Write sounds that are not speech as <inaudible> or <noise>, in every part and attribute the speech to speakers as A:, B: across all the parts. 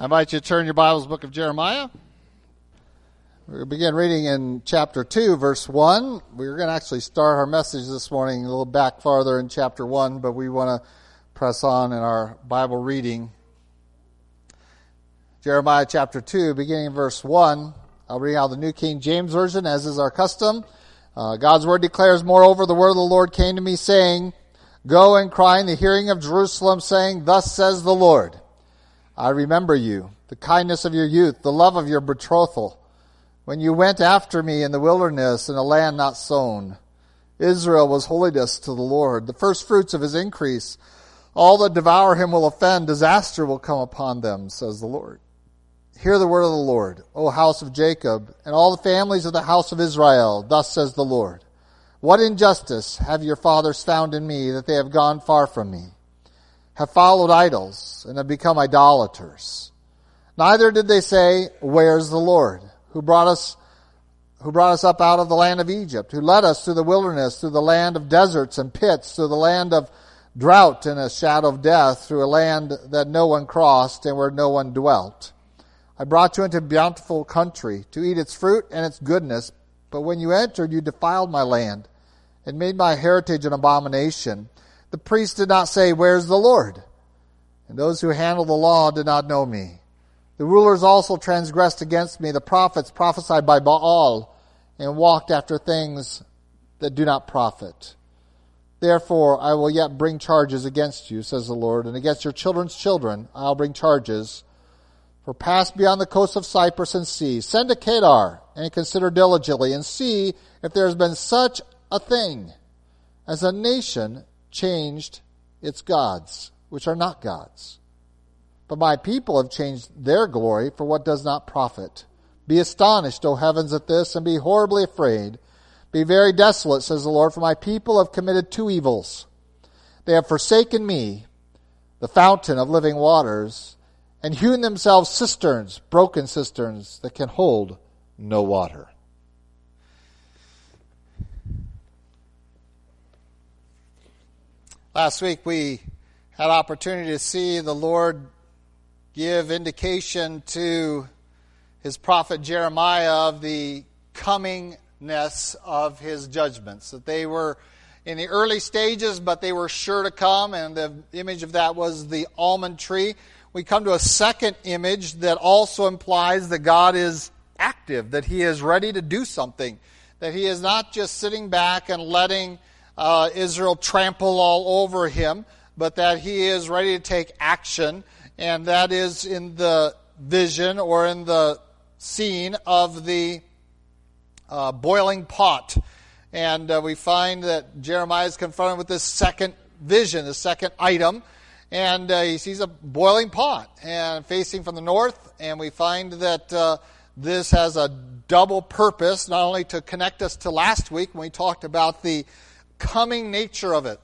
A: I invite you to turn your Bibles, book of Jeremiah. We'll begin reading in chapter 2, verse 1. We're going to actually start our message this morning a little back farther in chapter 1, but we want to press on in our Bible reading. Jeremiah chapter 2, beginning in verse 1. I'll read out the New King James Version, as is our custom. Uh, God's word declares, Moreover, the word of the Lord came to me, saying, Go and cry in the hearing of Jerusalem, saying, Thus says the Lord. I remember you, the kindness of your youth, the love of your betrothal, when you went after me in the wilderness in a land not sown. Israel was holiness to the Lord, the first fruits of his increase. All that devour him will offend, disaster will come upon them, says the Lord. Hear the word of the Lord, O house of Jacob, and all the families of the house of Israel. Thus says the Lord. What injustice have your fathers found in me that they have gone far from me? Have followed idols and have become idolaters. Neither did they say, Where's the Lord, who brought us who brought us up out of the land of Egypt, who led us through the wilderness, through the land of deserts and pits, through the land of drought and a shadow of death, through a land that no one crossed and where no one dwelt. I brought you into bountiful country to eat its fruit and its goodness, but when you entered, you defiled my land and made my heritage an abomination the priests did not say, Where's the Lord? And those who handle the law did not know me. The rulers also transgressed against me. The prophets prophesied by Baal and walked after things that do not profit. Therefore, I will yet bring charges against you, says the Lord, and against your children's children I'll bring charges. For pass beyond the coast of Cyprus and see. Send to Kedar and consider diligently and see if there has been such a thing as a nation changed its gods, which are not gods. But my people have changed their glory for what does not profit. Be astonished, O heavens, at this, and be horribly afraid. Be very desolate, says the Lord, for my people have committed two evils. They have forsaken me, the fountain of living waters, and hewn themselves cisterns, broken cisterns that can hold no water. Last week we had opportunity to see the Lord give indication to his prophet Jeremiah of the comingness of his judgments, that they were in the early stages, but they were sure to come, and the image of that was the almond tree. We come to a second image that also implies that God is active, that he is ready to do something, that he is not just sitting back and letting uh, Israel trample all over him, but that he is ready to take action, and that is in the vision or in the scene of the uh, boiling pot. And uh, we find that Jeremiah is confronted with this second vision, the second item, and uh, he sees a boiling pot and facing from the north, and we find that uh, this has a double purpose, not only to connect us to last week when we talked about the coming nature of it.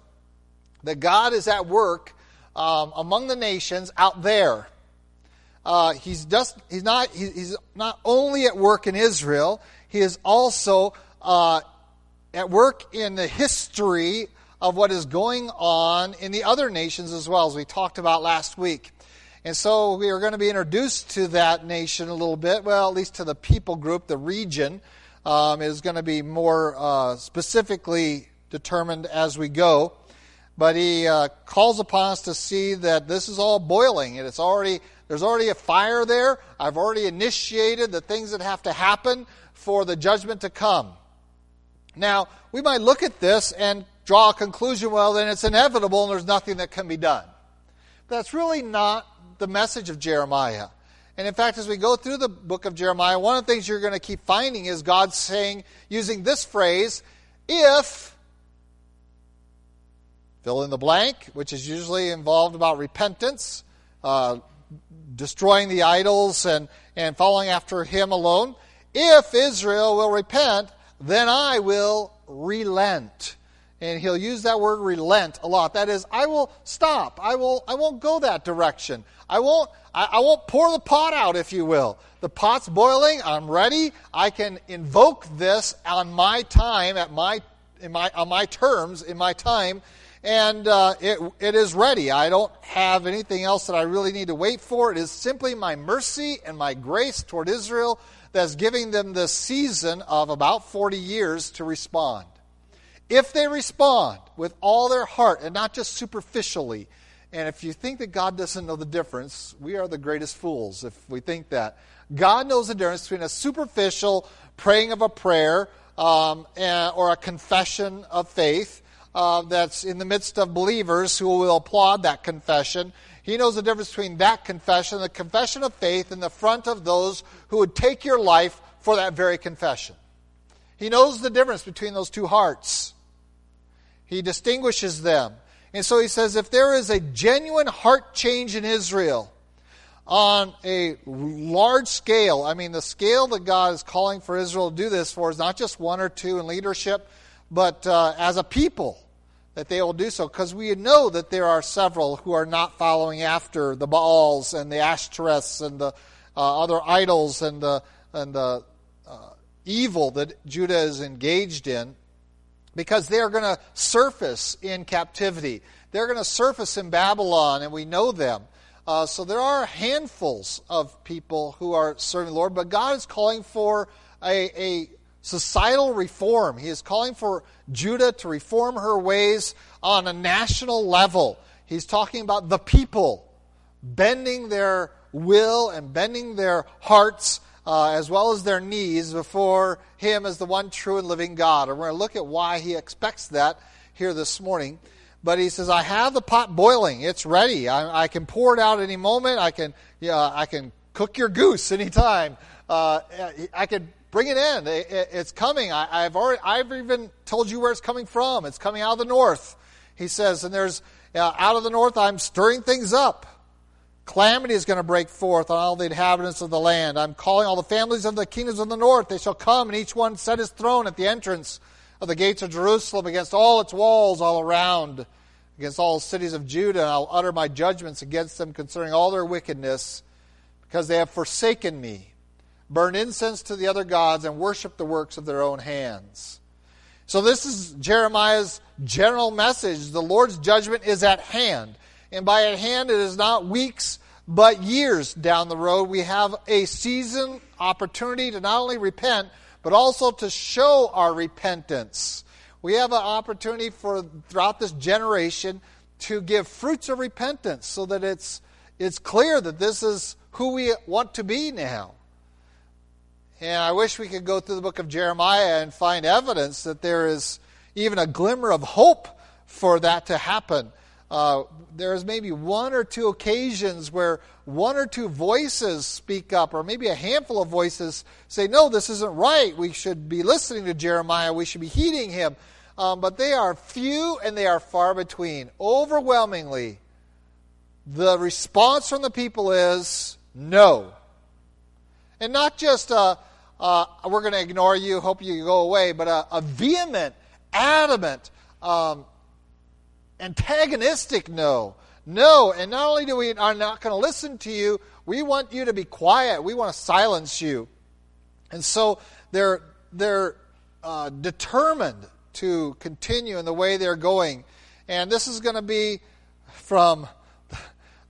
A: That God is at work um, among the nations out there. Uh, he's just he's not he's not only at work in Israel. He is also uh, at work in the history of what is going on in the other nations as well, as we talked about last week. And so we are going to be introduced to that nation a little bit, well, at least to the people group, the region, um, is going to be more uh, specifically determined as we go. But he uh, calls upon us to see that this is all boiling and it's already there's already a fire there. I've already initiated the things that have to happen for the judgment to come. Now, we might look at this and draw a conclusion, well, then it's inevitable and there's nothing that can be done. But that's really not the message of Jeremiah. And in fact, as we go through the book of Jeremiah, one of the things you're going to keep finding is God saying, using this phrase, if fill in the blank, which is usually involved about repentance, uh, destroying the idols, and, and following after Him alone. If Israel will repent, then I will relent. And he'll use that word relent a lot. That is, I will stop. I will I won't go that direction. I won't I, I won't pour the pot out, if you will. The pot's boiling, I'm ready. I can invoke this on my time, at my in my on my terms, in my time, and uh, it, it is ready. I don't have anything else that I really need to wait for. It is simply my mercy and my grace toward Israel that's giving them this season of about 40 years to respond. If they respond with all their heart and not just superficially, and if you think that God doesn't know the difference, we are the greatest fools if we think that. God knows the difference between a superficial praying of a prayer um, and, or a confession of faith uh, that's in the midst of believers who will applaud that confession. He knows the difference between that confession, the confession of faith, in the front of those who would take your life for that very confession. He knows the difference between those two hearts. He distinguishes them. And so he says if there is a genuine heart change in Israel on a large scale, I mean, the scale that God is calling for Israel to do this for is not just one or two in leadership, but uh, as a people that they will do so because we know that there are several who are not following after the Baals and the Ashtoreths and the uh, other idols and the, and the uh, evil that Judah is engaged in because they are going to surface in captivity. They're going to surface in Babylon, and we know them. Uh, so there are handfuls of people who are serving the Lord, but God is calling for a, a societal reform. He is calling for Judah to reform her ways on a national level. He's talking about the people bending their will and bending their hearts uh, as well as their knees before Him as the one true and living God. And we're going to look at why He expects that here this morning. But He says, I have the pot boiling. It's ready. I, I can pour it out any moment. I can, yeah, I can cook your goose anytime. Uh, I can Bring it in. It's coming. I've already, I've even told you where it's coming from. It's coming out of the north. He says, and there's, uh, out of the north, I'm stirring things up. Calamity is going to break forth on all the inhabitants of the land. I'm calling all the families of the kingdoms of the north. They shall come, and each one set his throne at the entrance of the gates of Jerusalem against all its walls all around, against all the cities of Judah. And I'll utter my judgments against them concerning all their wickedness, because they have forsaken me burn incense to the other gods, and worship the works of their own hands. So, this is Jeremiah's general message. The Lord's judgment is at hand. And by at hand, it is not weeks, but years down the road. We have a season opportunity to not only repent, but also to show our repentance. We have an opportunity for throughout this generation to give fruits of repentance so that it's, it's clear that this is who we want to be now. And I wish we could go through the book of Jeremiah and find evidence that there is even a glimmer of hope for that to happen. Uh, there's maybe one or two occasions where one or two voices speak up, or maybe a handful of voices say, No, this isn't right. We should be listening to Jeremiah. We should be heeding him. Um, but they are few and they are far between. Overwhelmingly, the response from the people is no. And not just a, uh, we're going to ignore you, hope you go away, but a, a vehement, adamant, um, antagonistic no. No, and not only do we are not going to listen to you, we want you to be quiet. We want to silence you. And so they're they're uh, determined to continue in the way they're going. And this is going to be from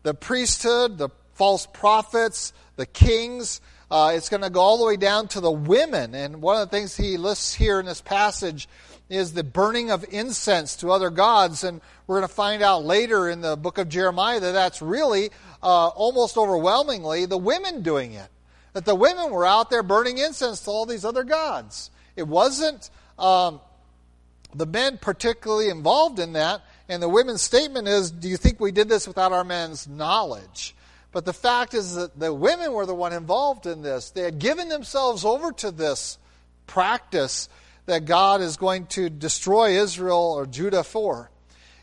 A: the priesthood, the false prophets, the kings, uh, it's going to go all the way down to the women. And one of the things he lists here in this passage is the burning of incense to other gods. And we're going to find out later in the book of Jeremiah that that's really uh, almost overwhelmingly the women doing it. That the women were out there burning incense to all these other gods. It wasn't um, the men particularly involved in that. And the women's statement is Do you think we did this without our men's knowledge? But the fact is that the women were the one involved in this. They had given themselves over to this practice that God is going to destroy Israel or Judah for.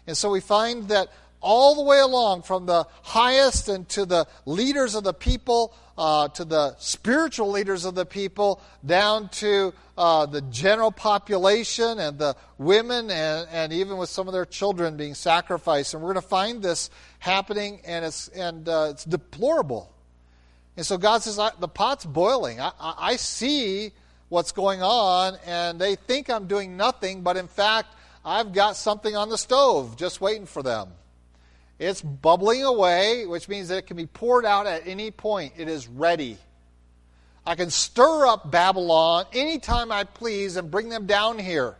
A: And so we find that all the way along, from the highest and to the leaders of the people, uh, to the spiritual leaders of the people, down to uh, the general population and the women, and, and even with some of their children being sacrificed. And we're going to find this happening, and it's, and, uh, it's deplorable. And so God says, The pot's boiling. I, I see what's going on, and they think I'm doing nothing, but in fact, I've got something on the stove just waiting for them. It's bubbling away, which means that it can be poured out at any point. It is ready. I can stir up Babylon anytime I please and bring them down here.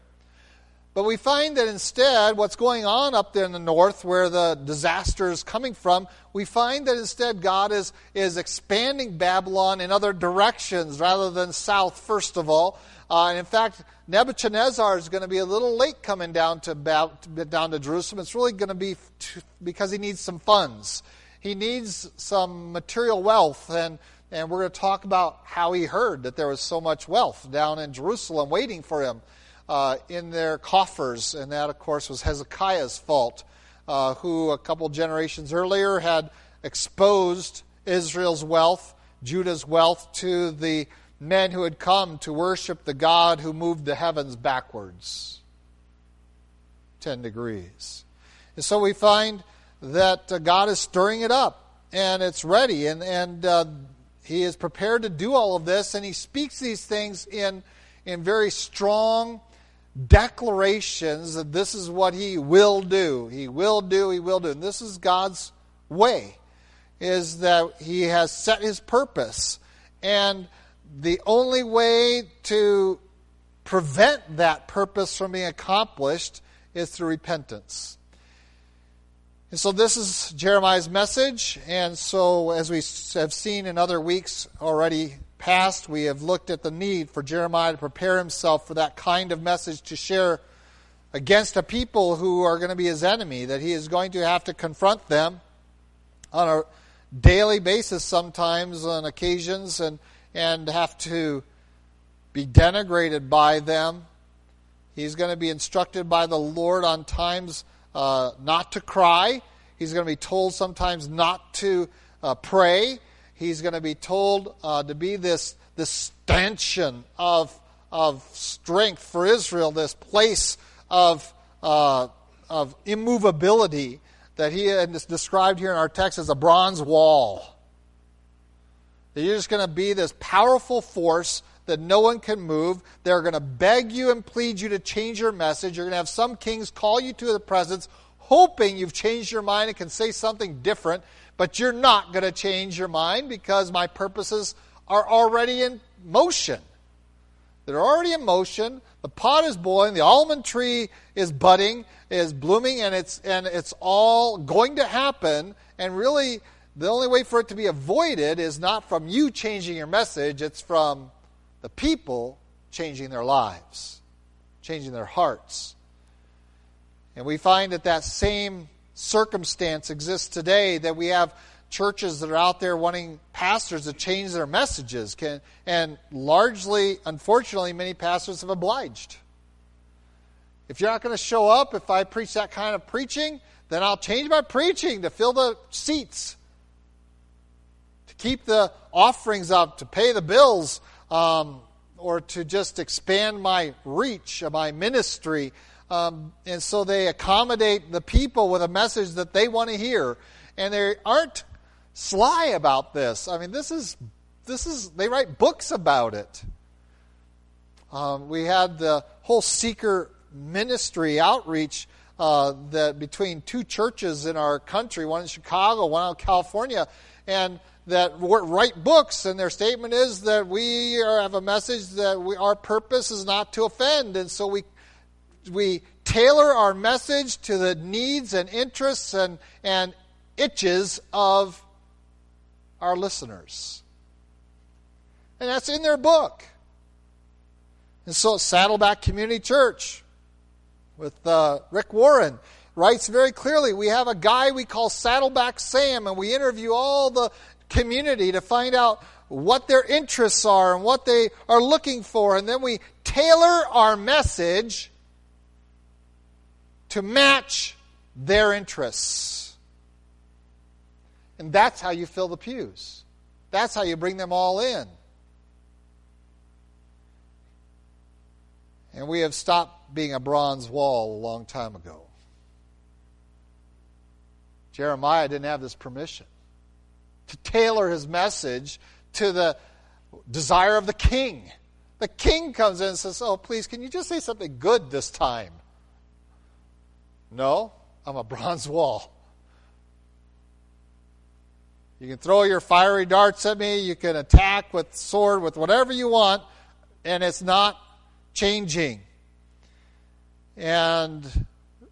A: But we find that instead, what's going on up there in the north, where the disaster is coming from, we find that instead God is, is expanding Babylon in other directions rather than south, first of all. Uh, and in fact, Nebuchadnezzar is going to be a little late coming down to, down to Jerusalem. It's really going to be because he needs some funds. He needs some material wealth, and, and we're going to talk about how he heard that there was so much wealth down in Jerusalem waiting for him uh, in their coffers, and that, of course, was Hezekiah's fault, uh, who a couple generations earlier had exposed Israel's wealth, Judah's wealth, to the men who had come to worship the God who moved the heavens backwards. 10 degrees. And so we find that uh, God is stirring it up, and it's ready, and, and uh, He is prepared to do all of this, and He speaks these things in, in very strong declarations that this is what he will do. He will do, he will do. And this is God's way, is that he has set his purpose. And the only way to prevent that purpose from being accomplished is through repentance. And so this is Jeremiah's message. And so, as we have seen in other weeks already past, we have looked at the need for Jeremiah to prepare himself for that kind of message to share against a people who are going to be his enemy, that he is going to have to confront them on a daily basis sometimes on occasions and, and have to be denigrated by them. He's going to be instructed by the Lord on times uh, not to cry. He's going to be told sometimes not to uh, pray he's going to be told uh, to be this, this stanchion of, of strength for Israel, this place of, uh, of immovability that he is described here in our text as a bronze wall. That you're just going to be this powerful force that no one can move. They're going to beg you and plead you to change your message. You're going to have some kings call you to the presence, hoping you've changed your mind and can say something different. But you're not going to change your mind because my purposes are already in motion. They're already in motion. The pot is boiling. The almond tree is budding, is blooming, and it's and it's all going to happen. And really, the only way for it to be avoided is not from you changing your message. It's from the people changing their lives, changing their hearts. And we find that that same circumstance exists today that we have churches that are out there wanting pastors to change their messages. And largely, unfortunately, many pastors have obliged. If you're not going to show up, if I preach that kind of preaching, then I'll change my preaching to fill the seats, keep the offerings up, to pay the bills, um, or to just expand my reach my ministry. Um, and so they accommodate the people with a message that they want to hear. And they aren't sly about this. I mean, this is, this is they write books about it. Um, we had the whole seeker ministry outreach uh, that between two churches in our country, one in Chicago, one out in California, and that write books, and their statement is that we are, have a message that we, our purpose is not to offend, and so we we tailor our message to the needs and interests and, and itches of our listeners. And that's in their book. And so Saddleback Community Church with uh, Rick Warren writes very clearly we have a guy we call Saddleback Sam, and we interview all the community to find out what their interests are and what they are looking for. And then we tailor our message to match their interests. And that's how you fill the pews. That's how you bring them all in. And we have stopped being a bronze wall a long time ago. Jeremiah didn't have this permission to tailor his message to the desire of the king. The king comes in and says, Oh, please, can you just say something good this time? No, I'm a <laughs> bronze wall. You can throw your fiery darts at me, you can attack with sword, with whatever you want, and it's not changing. And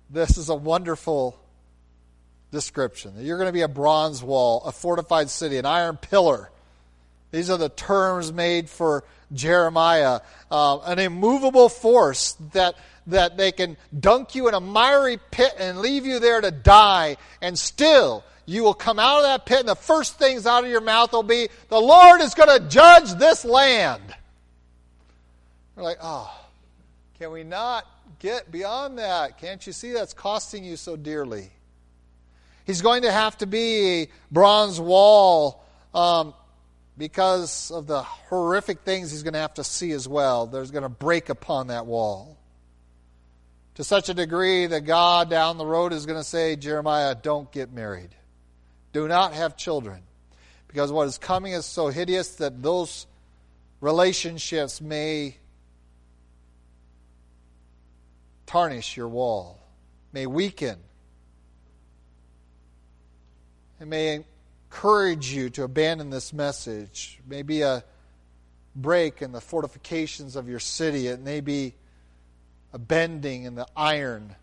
A: this is a wonderful description. You're going to be a bronze wall, a fortified city, an iron pillar. These are the terms made for Jeremiah. Uh, an immovable force that, that they can dunk you in a miry pit and leave you there to die, and still you will come out of that pit, and the first things out of your mouth will be, The Lord is going to judge this land. You're like, oh, can we not get beyond that? Can't you see that's costing you so dearly? He's going to have to be a bronze wall um, because of the horrific things he's going to have to see as well. There's going to break upon that wall. To such a degree that God down the road is going to say, Jeremiah, don't get married. Do not have children. Because what is coming is so hideous that those relationships may tarnish your wall, may weaken it may encourage you to abandon this message. It may be a break in the fortifications of your city. It may be a bending in the iron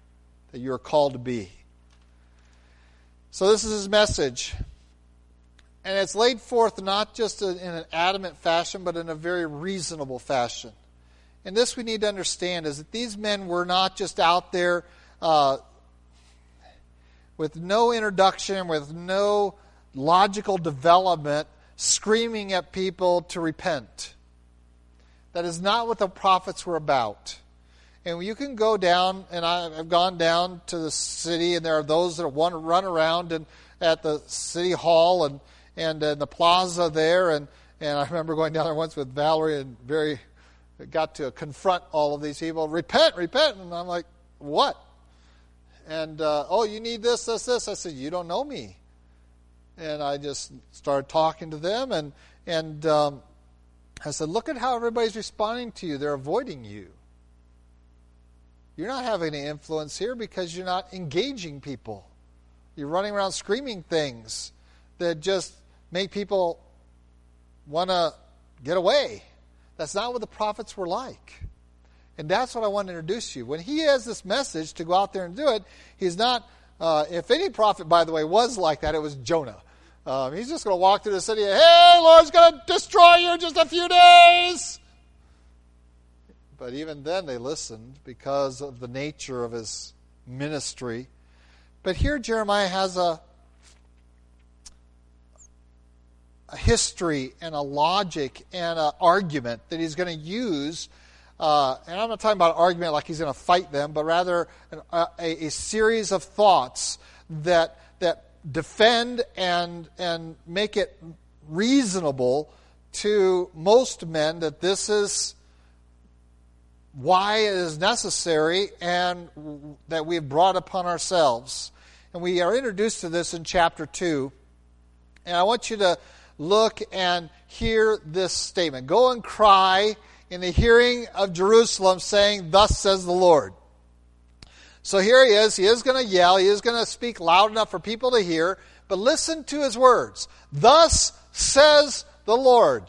A: that you are called to be. So, this is his message. And it's laid forth not just in an adamant fashion, but in a very reasonable fashion. And this we need to understand is that these men were not just out there uh, with no introduction, with no logical development, screaming at people to repent. That is not what the prophets were about. And you can go down, and I've gone down to the city, and there are those that want to run around and at the city hall and and the plaza there, and and I remember going down there once with Valerie and very got to confront all of these people. Repent, repent, and I'm like, what? And uh, oh, you need this, this, this. I said, you don't know me, and I just started talking to them, and and um, I said, look at how everybody's responding to you. They're avoiding you. You're not having any influence here because you're not engaging people. You're running around screaming things that just make people want to get away. That's not what the prophets were like. And that's what I want to introduce you. When he has this message to go out there and do it, he's not, uh, if any prophet, by the way, was like that, it was Jonah. Um, he's just going to walk through the city hey, Lord's going to destroy you in just a few days. But even then, they listened because of the nature of his ministry. But here, Jeremiah has a, a history and a logic and an argument that he's going to use uh, and I'm not talking about an argument like he's going to fight them, but rather an, a, a, series of thoughts that that defend and and make it reasonable to most men that this is why it is necessary and that we have brought upon ourselves. And we are introduced to this in chapter 2. And I want you to look and hear this statement Go and cry in the hearing of Jerusalem, saying, Thus says the Lord. So here he is. He is going to yell. He is going to speak loud enough for people to hear. But listen to his words. Thus says the Lord.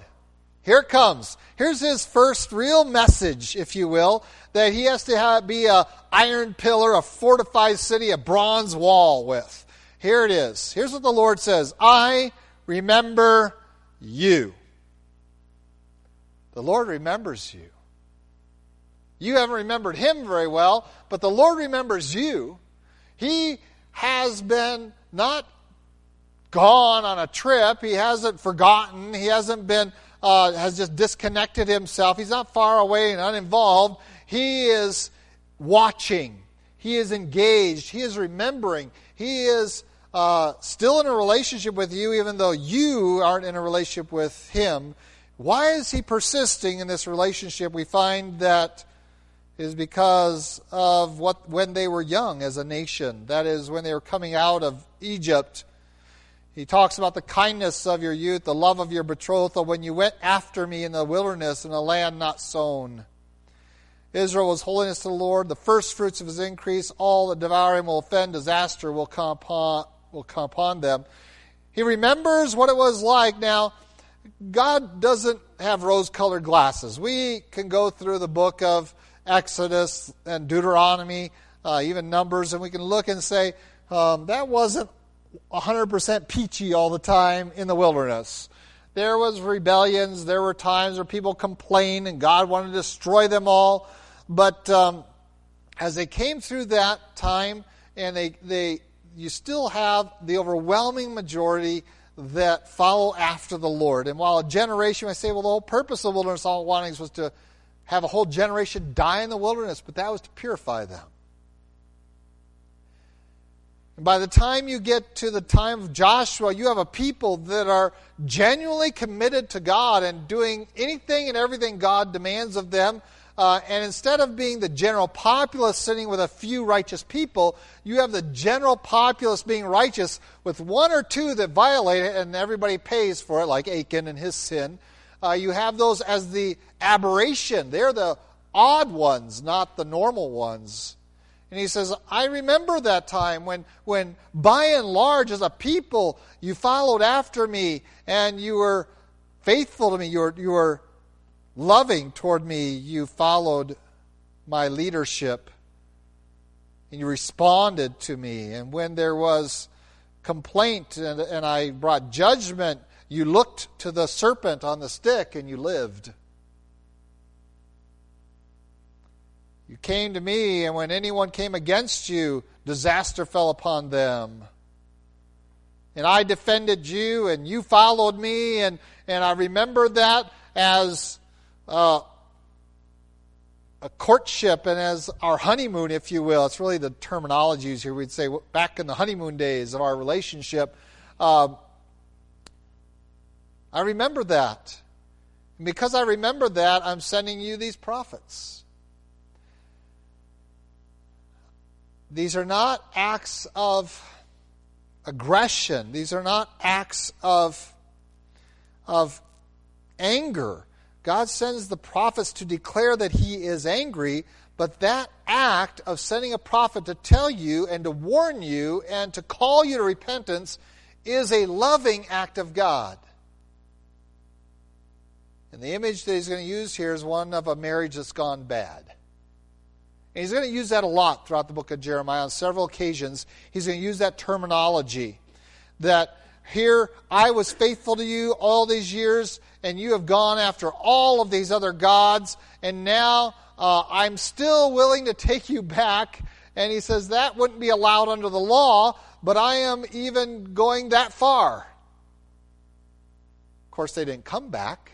A: Here it comes. Here's his first real message, if you will, that he has to have, be a iron pillar, a fortified city, a bronze wall with. Here it is. Here's what the Lord says. I remember you. The Lord remembers you. You haven't remembered him very well, but the Lord remembers you. He has been not gone on a trip. He hasn't forgotten. He hasn't been, uh, has just disconnected himself. He's not far away and uninvolved. He is watching. He is engaged. He is remembering. He is uh, still in a relationship with you, even though you aren't in a relationship with him. Why is he persisting in this relationship? We find that is because of what when they were young as a nation. That is when they were coming out of Egypt. He talks about the kindness of your youth, the love of your betrothal when you went after me in the wilderness in a land not sown. Israel was holiness to the Lord, the first fruits of his increase. All that devour him will offend, disaster will come upon, will come upon them. He remembers what it was like. Now, God doesn't have rose colored glasses. We can go through the book of Exodus and Deuteronomy, uh, even Numbers, and we can look and say, um, that wasn't 100% peachy all the time in the wilderness. There was rebellions. There were times where people complained and God wanted to destroy them all. But um, as they came through that time, and they, they, you still have the overwhelming majority that follow after the Lord. And while a generation might say, well, the whole purpose of wilderness all wantings was to have a whole generation die in the wilderness, but that was to purify them. And by the time you get to the time of Joshua, you have a people that are genuinely committed to God and doing anything and everything God demands of them. Uh, and instead of being the general populace sitting with a few righteous people, you have the general populace being righteous with one or two that violate it, and everybody pays for it, like Achan and his sin. Uh, you have those as the aberration. They're the odd ones, not the normal ones. And he says, I remember that time when, when by and large, as a people, you followed after me and you were faithful to me. You were, you were loving toward me. You followed my leadership and you responded to me. And when there was complaint and, and I brought judgment, you looked to the serpent on the stick and you lived. You came to me, and when anyone came against you, disaster fell upon them. And I defended you, and you followed me, and, and I remembered that as uh, a courtship and as our honeymoon, if you will. It's really the terminologies here. We'd say back in the honeymoon days of our relationship. Uh, I remember that. And because I remember that, I'm sending you these prophets. These are not acts of aggression. These are not acts of, of anger. God sends the prophets to declare that he is angry, but that act of sending a prophet to tell you and to warn you and to call you to repentance is a loving act of God. And the image that he's going to use here is one of a marriage that's gone bad. And he's going to use that a lot throughout the book of Jeremiah on several occasions. He's going to use that terminology that here I was faithful to you all these years, and you have gone after all of these other gods, and now uh, I'm still willing to take you back. And he says that wouldn't be allowed under the law, but I am even going that far. Of course, they didn't come back.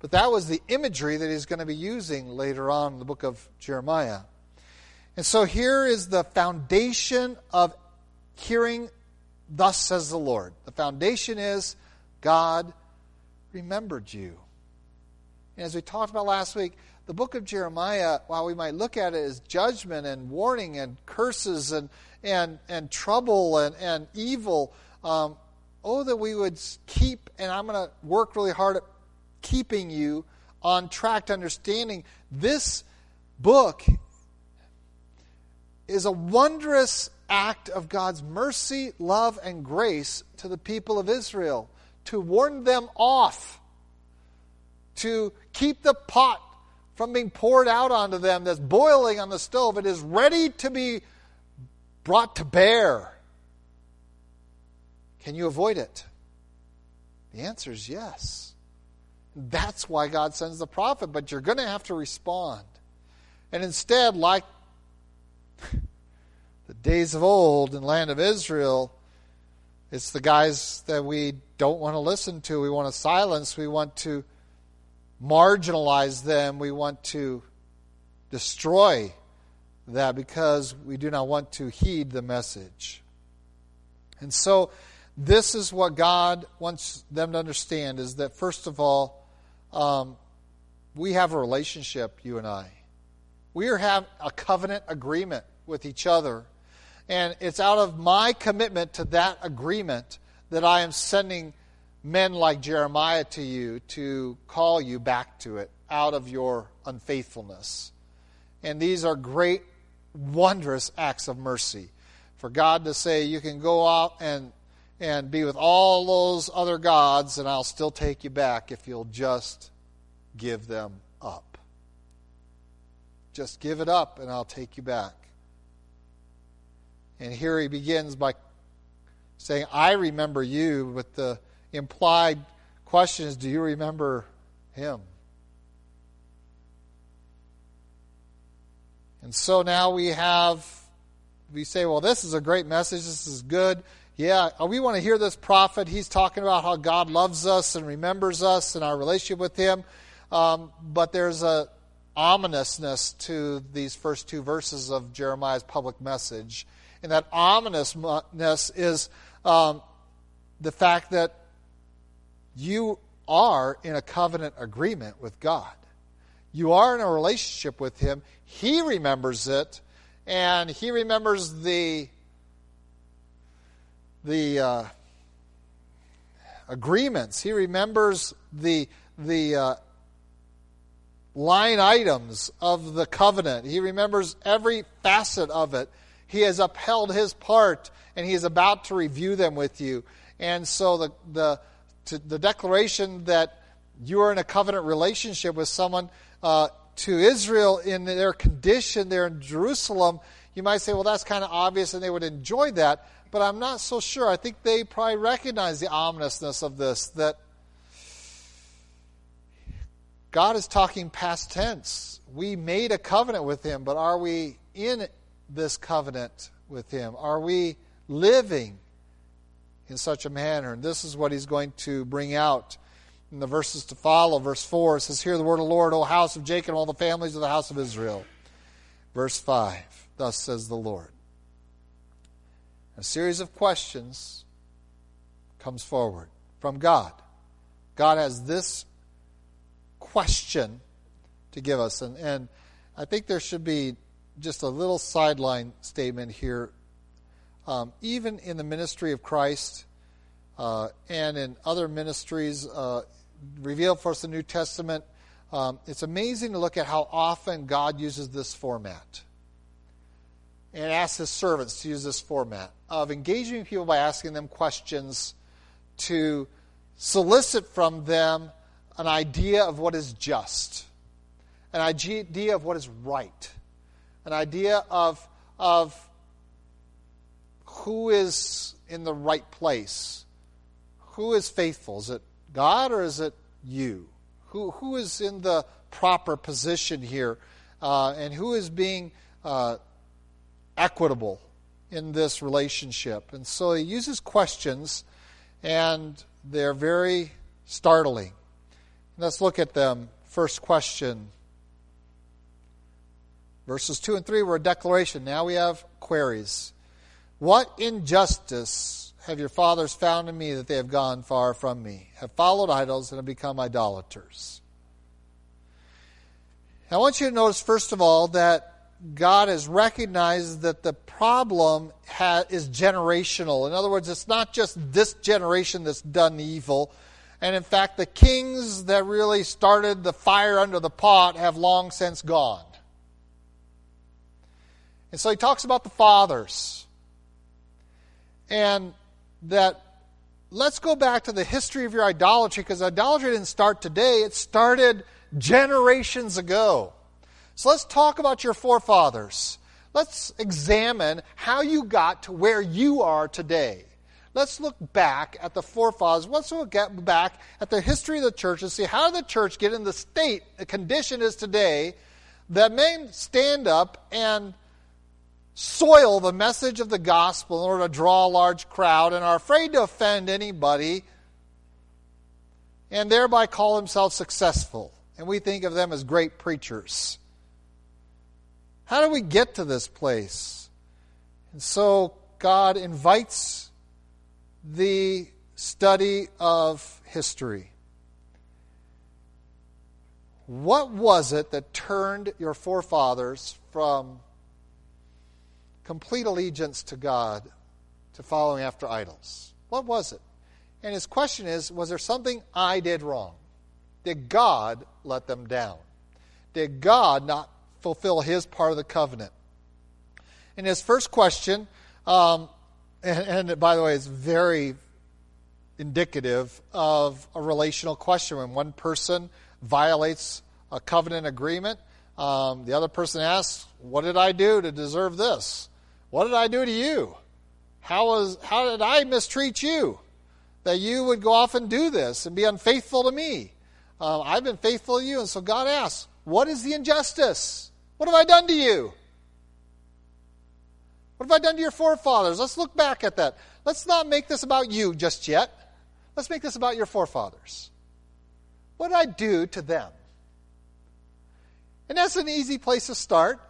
A: But that was the imagery that he's going to be using later on in the book of Jeremiah. And so here is the foundation of hearing, Thus says the Lord. The foundation is God remembered you. And as we talked about last week, the book of Jeremiah, while we might look at it as judgment and warning and curses and, and, and trouble and, and evil, um, oh, that we would keep, and I'm going to work really hard at keeping you on track to understanding this book is a wondrous act of God's mercy, love, and grace to the people of Israel to warn them off, to keep the pot from being poured out onto them that's boiling on the stove. It is ready to be brought to bear. Can you avoid it? The answer is yes. That's why God sends the prophet, but you're going to have to respond. And instead, like <laughs> the days of old in the land of Israel, it's the guys that we don't want to listen to. We want to silence. We want to marginalize them. We want to destroy that because we do not want to heed the message. And so, this is what God wants them to understand is that, first of all, um, we have a relationship, you and I. We have a covenant agreement with each other. And it's out of my commitment to that agreement that I am sending men like Jeremiah to you to call you back to it out of your unfaithfulness. And these are great, wondrous acts of mercy. For God to say, you can go out and, and be with all those other gods, and I'll still take you back if you'll just give them up. Just give it up, and I'll take you back. And here he begins by saying, I remember you, but the implied question is, do you remember him? And so now we have, we say, well, this is a great message. This is good. Yeah, uh, we want to hear this prophet. He's talking about how God loves us and remembers us and our relationship with Him. Um, but there's a ominousness to these first two verses of Jeremiah's public message. And that ominousness is um, the fact that you are in a covenant agreement with God. You are in a relationship with Him. He remembers it, and He remembers the the uh, agreements. He remembers the the uh, line items of the covenant. He remembers every facet of it. He has upheld his part, and he is about to review them with you. And so the the to, the declaration that you are in a covenant relationship with someone uh, to Israel in their condition there in Jerusalem, you might say, well, that's kind of obvious, and they would enjoy that. But I'm not so sure. I think they probably recognize the ominousness of this that God is talking past tense. We made a covenant with Him, but are we in this covenant with Him? Are we living in such a manner? And this is what He's going to bring out in the verses to follow. Verse 4 it says, Hear the word of the Lord, O house of Jacob, and all the families of the house of Israel. Verse 5 Thus says the Lord. A series of questions comes forward from God. God has this question to give us. And, and I think there should be just a little sideline statement here. Um, even in the ministry of Christ uh, and in other ministries uh, revealed for us in the New Testament, um, it's amazing to look at how often God uses this format and asks his servants to use this format of engaging people by asking them questions to solicit from them an idea of what is just, an idea of what is right, an idea of, of who is in the right place, who is faithful. Is it God or is it you? Who, who is in the proper position here? Uh, and who is being uh, equitable in this relationship? And so he uses questions, and they're very startling. Let's look at them. First question. Verses 2 and 3 were a declaration. Now we have queries. What injustice have your fathers found in me that they have gone far from me, have followed idols, and have become idolaters? I want you to notice, first of all, that God has recognized that the problem ha- is generational. In other words, it's not just this generation that's done evil, and in fact, the kings that really started the fire under the pot have long since gone. And so he talks about the fathers. And that let's go back to the history of your idolatry because idolatry didn't start today, it started generations ago. So let's talk about your forefathers. Let's examine how you got to where you are today. Let's look back at the forefathers. Let's look back at the history of the church and see how did the church get in the state, the condition is today, that may stand up and soil the message of the gospel in order to draw a large crowd and are afraid to offend anybody and thereby call themselves successful. And we think of them as great preachers. How do we get to this place? And so God invites the study of history. What was it that turned your forefathers from complete allegiance to God to following after idols? What was it? And his question is Was there something I did wrong? Did God let them down? Did God not fulfill his part of the covenant? In his first question, um, and, and by the way, it's very indicative of a relational question. When one person violates a covenant agreement, um, the other person asks, What did I do to deserve this? What did I do to you? How, was, how did I mistreat you that you would go off and do this and be unfaithful to me? Uh, I've been faithful to you. And so God asks, What is the injustice? What have I done to you? What have I done to your forefathers? Let's look back at that. Let's not make this about you just yet. Let's make this about your forefathers. What did I do to them? And that's an easy place to start.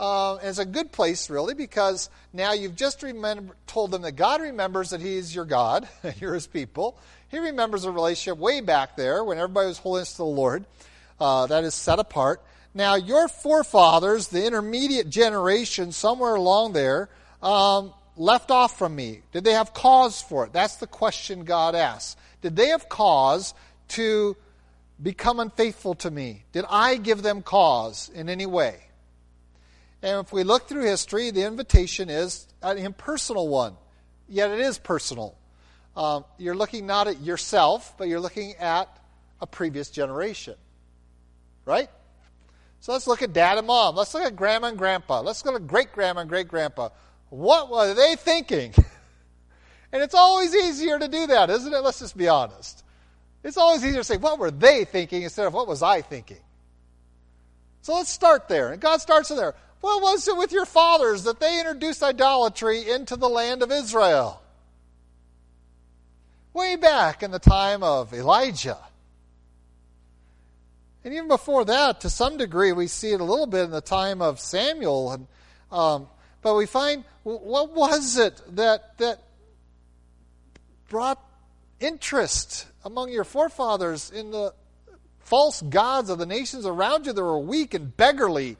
A: Uh, it's a good place, really, because now you've just remember, told them that God remembers that He is your God, and <laughs> you're His people. He remembers a relationship way back there when everybody was holiness to the Lord. Uh, that is set apart. Now, your forefathers, the intermediate generation, somewhere along there, um, left off from me? Did they have cause for it? That's the question God asks. Did they have cause to become unfaithful to me? Did I give them cause in any way? And if we look through history, the invitation is an impersonal one, yet it is personal. Um, you're looking not at yourself, but you're looking at a previous generation. Right? So let's look at dad and mom. Let's look at grandma and grandpa. Let's look at great grandma and great grandpa. What were they thinking? <laughs> and it's always easier to do that, isn't it? Let's just be honest. It's always easier to say, what were they thinking instead of what was I thinking? So let's start there. And God starts there. What was it with your fathers that they introduced idolatry into the land of Israel? Way back in the time of Elijah. And even before that, to some degree, we see it a little bit in the time of Samuel. And um, but we find what was it that that brought interest among your forefathers in the false gods of the nations around you that were weak and beggarly,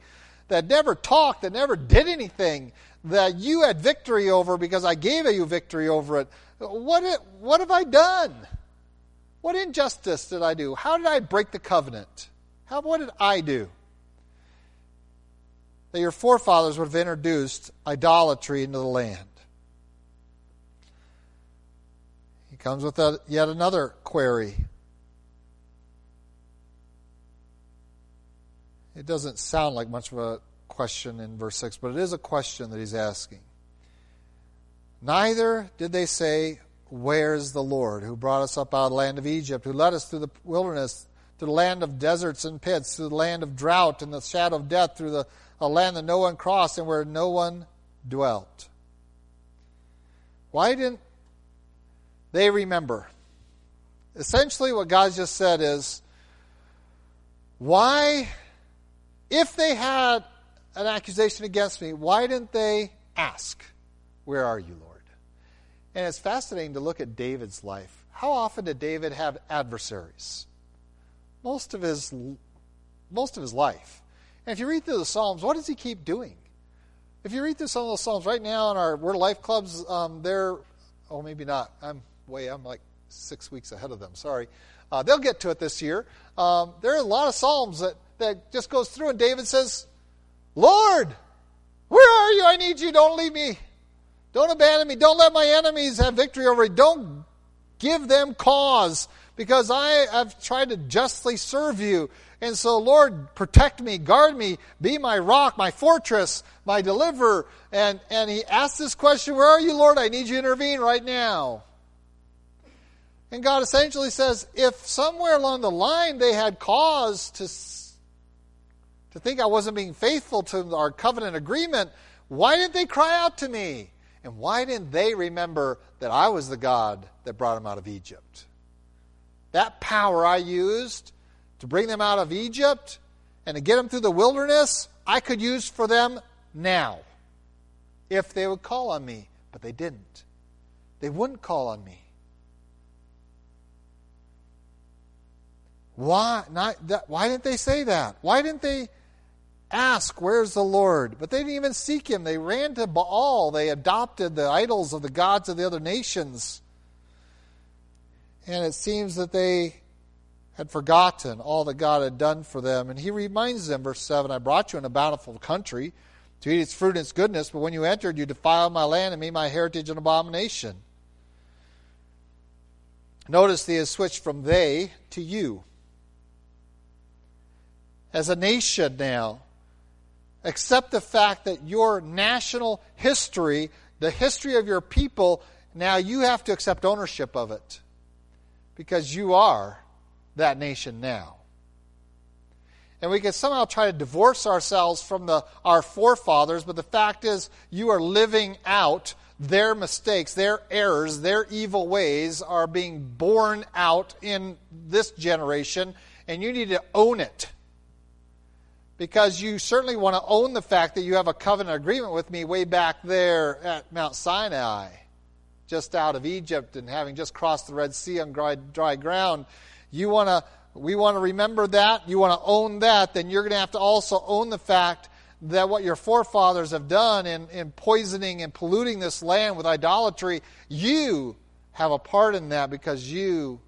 A: that never talked, that never did anything, that you had victory over because I gave you victory over it. What, what have I done? What injustice did I do? How did I break the covenant? How, what did I do? that your forefathers would have introduced idolatry into the land. He comes with a, yet another query. It doesn't sound like much of a question in verse 6, but it is a question that he's asking. Neither did they say, Where's the Lord who brought us up out of the land of Egypt, who led us through the wilderness, to the land of deserts and pits, to the land of drought and the shadow of death, through the a land that no one crossed and where no one dwelt. Why didn't they remember? Essentially, what God just said is why, if they had an accusation against me, why didn't they ask, Where are you, Lord? And it's fascinating to look at David's life. How often did David have adversaries? Most of his most of his life. And if you read through the Psalms, what does he keep doing? If you read through some of those Psalms right now in our Word Life clubs, um, they're, oh, maybe not. I'm way, I'm like six weeks ahead of them. Sorry. Uh, they'll get to it this year. Um, there are a lot of Psalms that, that just goes through, and David says, Lord, where are you? I need you. Don't leave me. Don't abandon me. Don't let my enemies have victory over me. Don't give them cause because I have tried to justly serve you. And so, Lord, protect me, guard me, be my rock, my fortress, my deliverer. And, and he asks this question Where are you, Lord? I need you to intervene right now. And God essentially says, if somewhere along the line they had cause to, to think I wasn't being faithful to our covenant agreement, why didn't they cry out to me? And why didn't they remember that I was the God that brought them out of Egypt? That power I used to bring them out of Egypt and to get them through the wilderness, I could use for them now if they would call on me. But they didn't. They wouldn't call on me. Why, not that, why didn't they say that? Why didn't they ask, Where's the Lord? But they didn't even seek him. They ran to Baal. They adopted the idols of the gods of the other nations. And it seems that they had forgotten all that God had done for them. And he reminds them, verse 7 I brought you in a bountiful country to eat its fruit and its goodness, but when you entered, you defiled my land and made my heritage an abomination. Notice he has switched from they to you. As a nation now, accept the fact that your national history, the history of your people, now you have to accept ownership of it because you are that nation now. And we can somehow try to divorce ourselves from the, our forefathers, but the fact is, you are living out their mistakes, their errors, their evil ways are being borne out in this generation, and you need to own it. Because you certainly want to own the fact that you have a covenant agreement with me way back there at Mount Sinai, just out of Egypt, and having just crossed the Red Sea on dry, dry ground. You want to, we want to remember that. You want to own that. Then you're going to have to also own the fact that what your forefathers have done in, in poisoning and polluting this land with idolatry, you have a part in that because you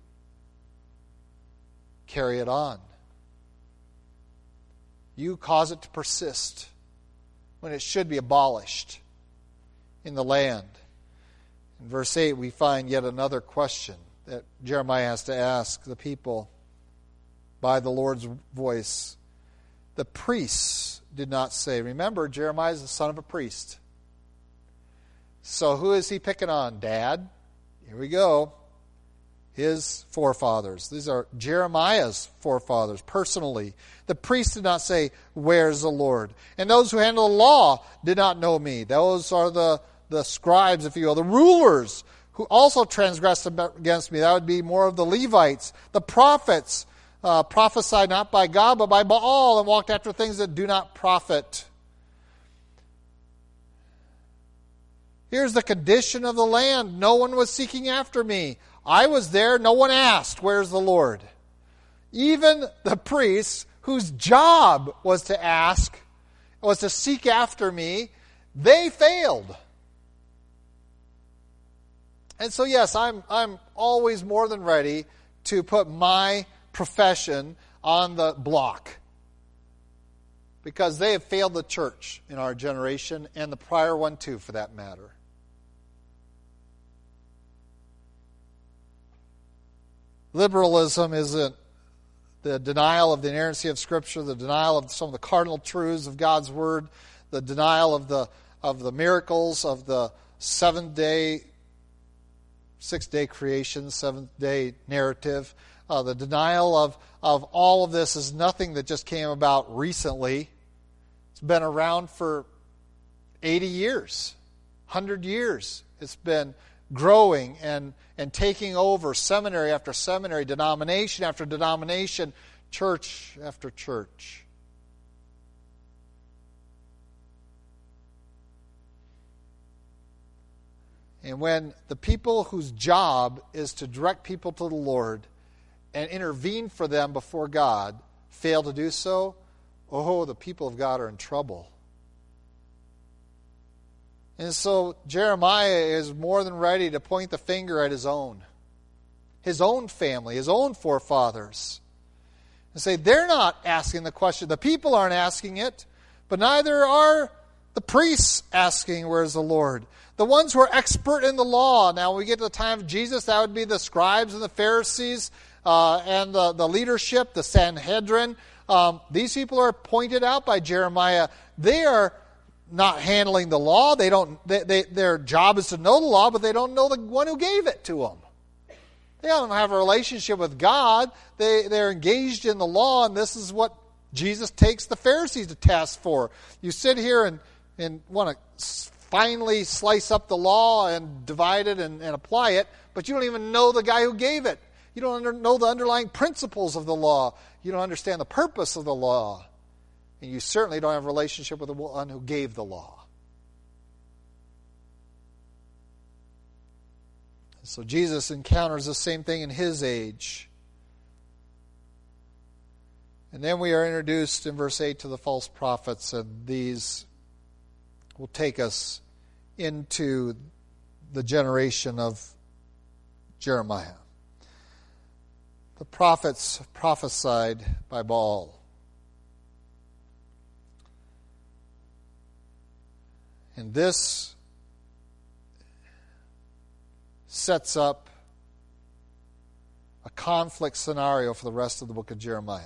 A: carry it on. You cause it to persist when it should be abolished in the land. In verse 8, we find yet another question that Jeremiah has to ask the people by the Lord's voice. The priests did not say. Remember, Jeremiah is the son of a priest. So who is he picking on? Dad? Here we go. His forefathers. These are Jeremiah's forefathers personally. The priests did not say, Where's the Lord? And those who handle the law did not know me. Those are the, the scribes, if you will, the rulers who also transgressed against me. That would be more of the Levites, the prophets uh, prophesied not by God, but by Baal, and walked after things that do not profit. Here's the condition of the land. No one was seeking after me. I was there. No one asked, Where's the Lord? Even the priests, whose job was to ask, was to seek after me, they failed. And so, yes, I'm, I'm always more than ready to put my profession on the block because they have failed the church in our generation and the prior one too, for that matter. Liberalism isn't the denial of the inerrancy of Scripture, the denial of some of the cardinal truths of God's Word, the denial of the, of the miracles of the seven day, six day creation, seventh day narrative. Uh, the denial of, of all of this is nothing that just came about recently. It's been around for 80 years, 100 years. It's been growing and, and taking over seminary after seminary, denomination after denomination, church after church. And when the people whose job is to direct people to the Lord and intervene for them before God fail to do so, oh, the people of God are in trouble. And so Jeremiah is more than ready to point the finger at his own, his own family, his own forefathers, and say, they're not asking the question. The people aren't asking it, but neither are the priests asking, Where's the Lord? The ones who are expert in the law. Now, when we get to the time of Jesus, that would be the scribes and the Pharisees uh, and the, the leadership, the Sanhedrin. Um, these people are pointed out by Jeremiah. They are not handling the law. They don't. They, they, their job is to know the law, but they don't know the one who gave it to them. They don't have a relationship with God. They they're engaged in the law, and this is what Jesus takes the Pharisees to task for. You sit here and and want to finally slice up the law and divide it and, and apply it, but you don't even know the guy who gave it. You don't under, know the underlying principles of the law. You don't understand the purpose of the law. And you certainly don't have a relationship with the one who gave the law. So Jesus encounters the same thing in his age. And then we are introduced in verse 8 to the false prophets, and these will take us into the generation of Jeremiah. the prophets prophesied by Baal. And this sets up a conflict scenario for the rest of the book of Jeremiah.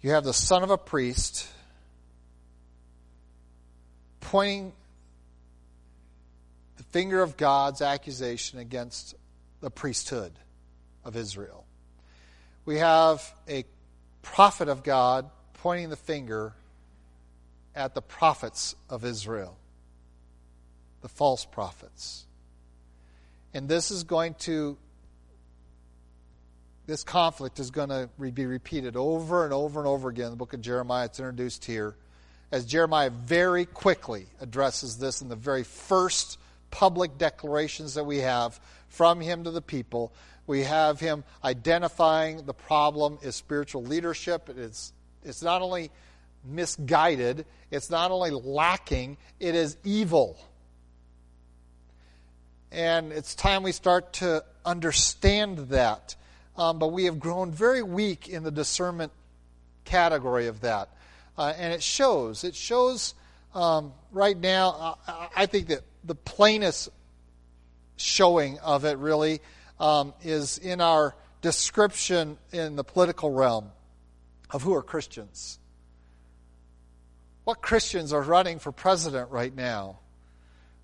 A: You have the son of a priest pointing the finger of God's accusation against the priesthood of Israel. We have a prophet of God pointing the finger at the prophets of Israel, the false prophets. And this is going to, this conflict is going to be repeated over and over and over again in the book of Jeremiah. It's introduced here as Jeremiah very quickly addresses this in the very first public declarations that we have from him to the people. We have him identifying the problem is spiritual leadership. It's, it's not only misguided, it's not only lacking, it is evil. And it's time we start to understand that. Um, but we have grown very weak in the discernment category of that. Uh, and it shows. It shows um, right now, uh, I think that the plainest showing of it really um, is in our description in the political realm of who are Christians. What Christians are running for president right now?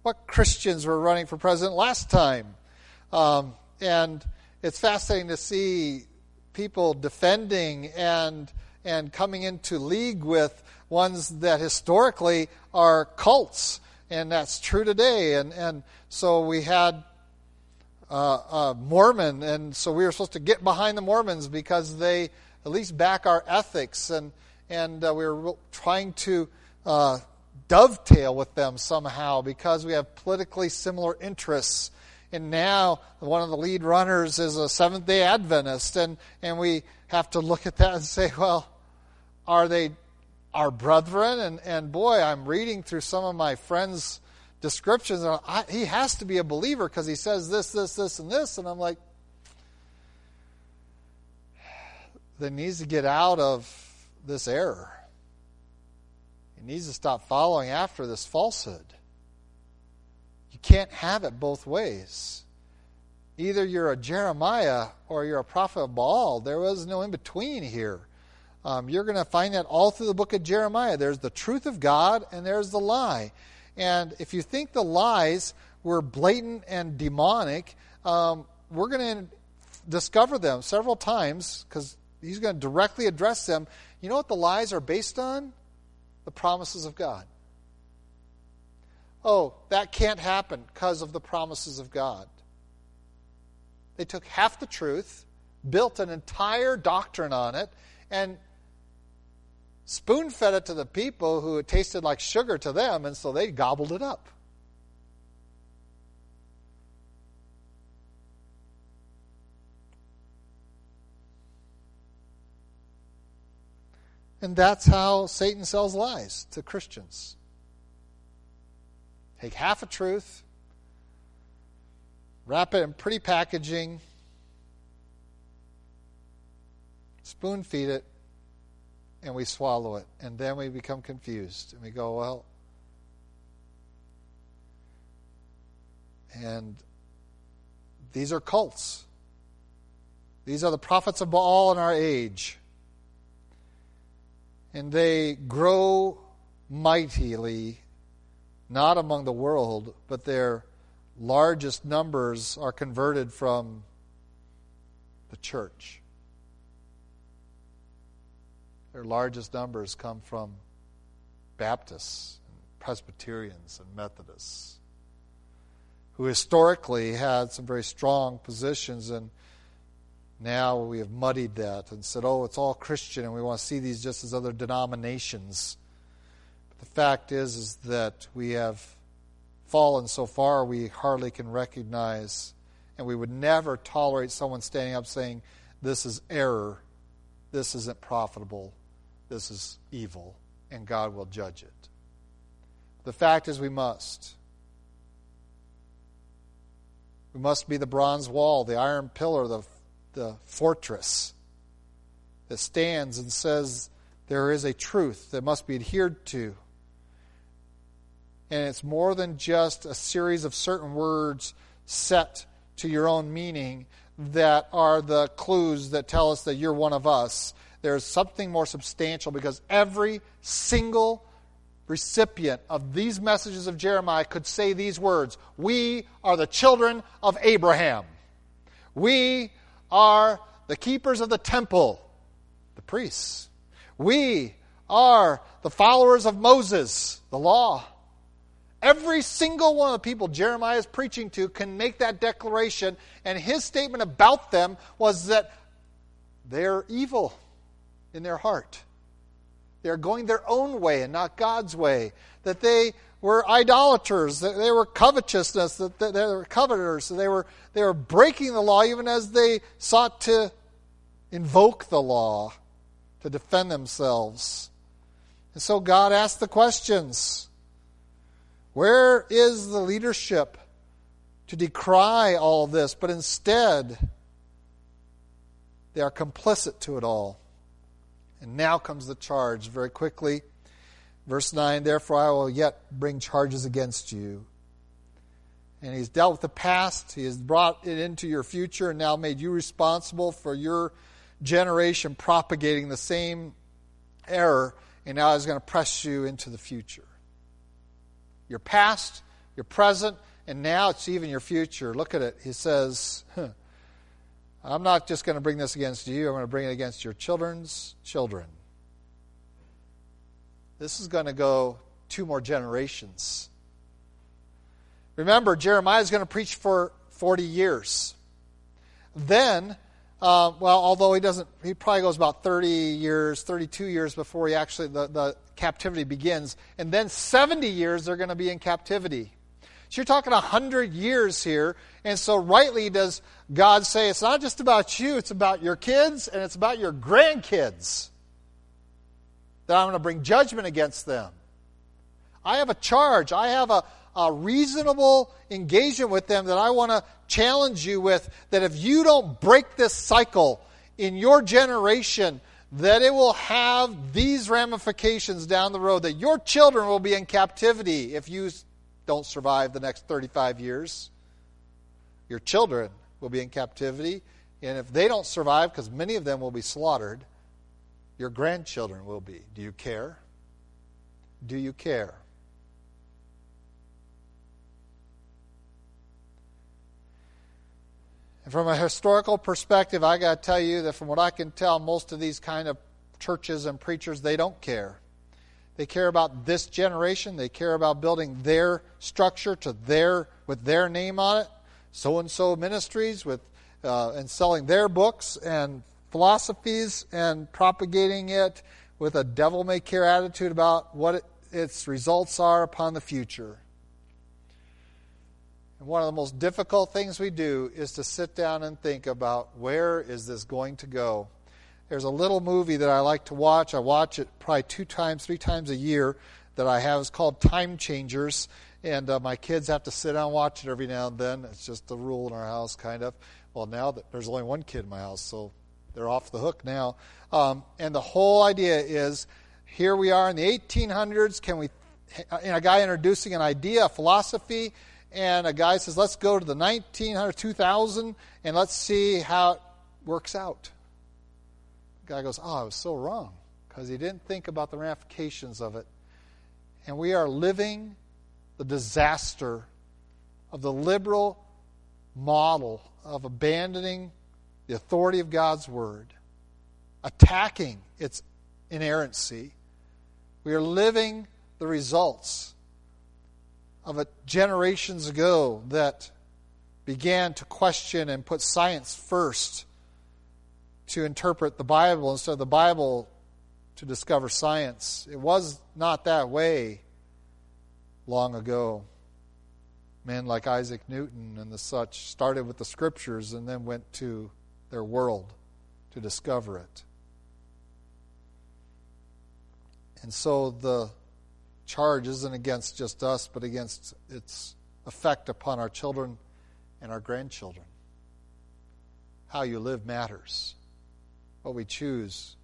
A: What Christians were running for president last time? Um, and it's fascinating to see people defending and and coming into league with ones that historically are cults, and that's true today. And and so we had uh, uh, Mormon, and so we were supposed to get behind the Mormons because they at least back our ethics and and uh, we were trying to uh, dovetail with them somehow because we have politically similar interests. And now one of the lead runners is a Seventh day Adventist, and, and we have to look at that and say, well, are they our brethren? And, and boy, I'm reading through some of my friends' descriptions, and I, he has to be a believer because he says this, this, this, and this. And I'm like, <sighs> that needs to get out of this error. He needs to stop following after this falsehood. You can't have it both ways. Either you're a Jeremiah or you're a prophet of Baal. There was no in between here. Um, you're going to find that all through the book of Jeremiah. There's the truth of God and there's the lie. And if you think the lies were blatant and demonic, um, we're going to discover them several times because he's going to directly address them. You know what the lies are based on? The promises of God. Oh, that can't happen because of the promises of God. They took half the truth, built an entire doctrine on it, and spoon fed it to the people who it tasted like sugar to them, and so they gobbled it up. And that's how Satan sells lies to Christians. Take half a truth, wrap it in pretty packaging, spoon feed it, and we swallow it. And then we become confused. And we go, well, and these are cults. These are the prophets of Baal in our age and they grow mightily, not among the world, but their largest numbers are converted from the church. Their largest numbers come from Baptists, and Presbyterians, and Methodists, who historically had some very strong positions and now we have muddied that and said, oh, it's all Christian and we want to see these just as other denominations. But the fact is, is that we have fallen so far we hardly can recognize, and we would never tolerate someone standing up saying, this is error, this isn't profitable, this is evil, and God will judge it. The fact is, we must. We must be the bronze wall, the iron pillar, the the fortress that stands and says there is a truth that must be adhered to. And it's more than just a series of certain words set to your own meaning that are the clues that tell us that you're one of us. There's something more substantial because every single recipient of these messages of Jeremiah could say these words We are the children of Abraham. We are the keepers of the temple, the priests. We are the followers of Moses, the law. Every single one of the people Jeremiah is preaching to can make that declaration, and his statement about them was that they're evil in their heart. They're going their own way and not God's way. That they were idolaters, they were covetousness, that they were coveters, they were, they were breaking the law even as they sought to invoke the law to defend themselves. And so God asked the questions Where is the leadership to decry all this? But instead, they are complicit to it all. And now comes the charge very quickly. Verse 9 Therefore, I will yet bring charges against you. And he's dealt with the past, he has brought it into your future, and now made you responsible for your generation propagating the same error, and now he's going to press you into the future. Your past, your present, and now it's even your future. Look at it. He says, huh, I'm not just going to bring this against you, I'm going to bring it against your children's children. This is going to go two more generations. Remember, Jeremiah is going to preach for 40 years. Then, uh, well, although he doesn't, he probably goes about 30 years, 32 years before he actually, the, the captivity begins. And then 70 years they're going to be in captivity. So you're talking 100 years here. And so, rightly, does God say it's not just about you, it's about your kids and it's about your grandkids that I'm going to bring judgment against them. I have a charge, I have a, a reasonable engagement with them that I want to challenge you with. That if you don't break this cycle in your generation, that it will have these ramifications down the road, that your children will be in captivity if you don't survive the next 35 years. Your children will be in captivity. And if they don't survive, because many of them will be slaughtered, your grandchildren will be. Do you care? Do you care? And from a historical perspective, I got to tell you that from what I can tell, most of these kind of churches and preachers, they don't care. They care about this generation. They care about building their structure to their with their name on it. So and so ministries with uh, and selling their books and philosophies and propagating it with a devil may care attitude about what it, its results are upon the future. And one of the most difficult things we do is to sit down and think about where is this going to go? There's a little movie that I like to watch. I watch it probably two times, three times a year that I have. It's called Time Changers. And uh, my kids have to sit down and watch it every now and then. It's just the rule in our house, kind of. Well, now that there's only one kid in my house, so they're off the hook now. Um, and the whole idea is here we are in the 1800s. Can we, and a guy introducing an idea, a philosophy, and a guy says, let's go to the 1900, 2000, and let's see how it works out guy goes, Oh, I was so wrong because he didn't think about the ramifications of it. And we are living the disaster of the liberal model of abandoning the authority of God's Word, attacking its inerrancy. We are living the results of a generations ago that began to question and put science first to interpret the Bible instead of the Bible to discover science. It was not that way long ago. Men like Isaac Newton and the such started with the scriptures and then went to their world to discover it. And so the charge isn't against just us, but against its effect upon our children and our grandchildren. how you live matters. What we choose,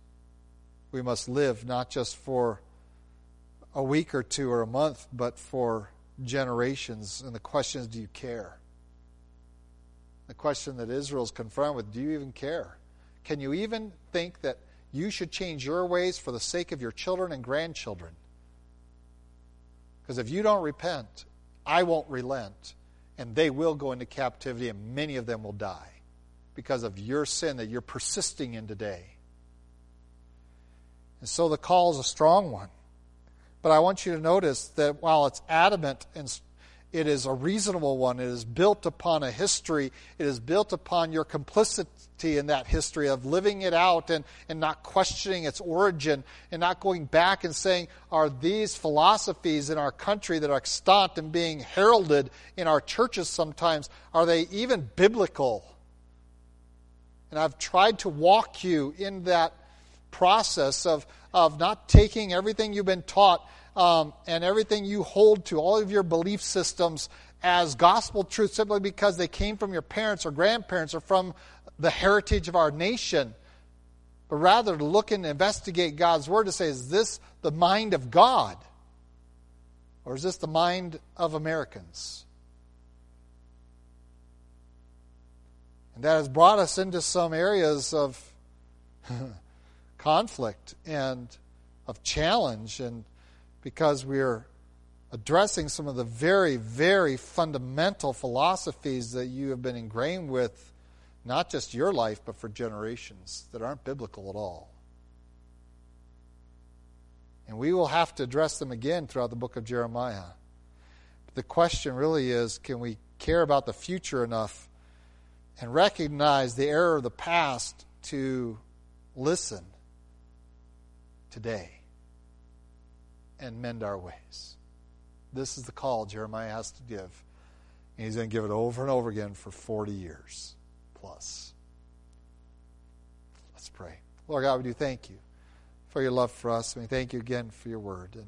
A: we must live not just for a week or two or a month, but for generations. And the question is do you care? The question that Israel's confronted with do you even care? Can you even think that you should change your ways for the sake of your children and grandchildren? Because if you don't repent, I won't relent, and they will go into captivity, and many of them will die because of your sin that you're persisting in today. And so the call is a strong one. But I want you to notice that while it's adamant and it is a reasonable one, it is built upon a history, it is built upon your complicity in that history of living it out and, and not questioning its origin and not going back and saying, are these philosophies in our country that are extant and being heralded in our churches sometimes, are they even biblical? And I've tried to walk you in that process of, of not taking everything you've been taught um, and everything you hold to, all of your belief systems, as gospel truth simply because they came from your parents or grandparents or from the heritage of our nation. But rather to look and investigate God's Word to say, is this the mind of God? Or is this the mind of Americans? And that has brought us into some areas of <laughs> conflict and of challenge, and because we're addressing some of the very, very fundamental philosophies that you have been ingrained with, not just your life, but for generations that aren't biblical at all. And we will have to address them again throughout the book of Jeremiah. But the question really is can we care about the future enough and recognize the error of the past to listen today and mend our ways. This is the call Jeremiah has to give. And he's going to give it over and over again for 40 years plus. Let's pray. Lord God, we do thank you for your love for us. We thank you again for your word. And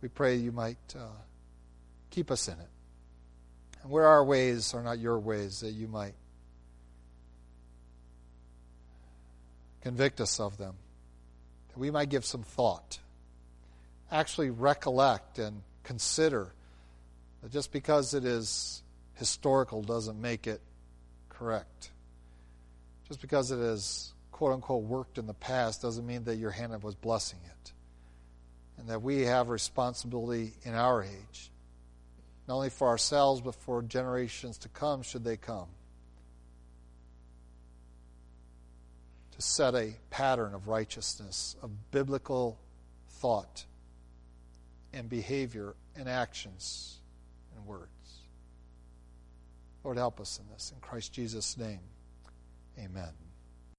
A: we pray you might uh, keep us in it. And where our ways are not your ways, that you might convict us of them that we might give some thought, actually recollect and consider that just because it is historical doesn't make it correct. Just because it is quote unquote worked in the past doesn't mean that your hand was blessing it. And that we have responsibility in our age, not only for ourselves, but for generations to come, should they come. To set a pattern of righteousness, of biblical thought and behavior and actions and words. Lord, help us in this. In Christ Jesus' name, amen.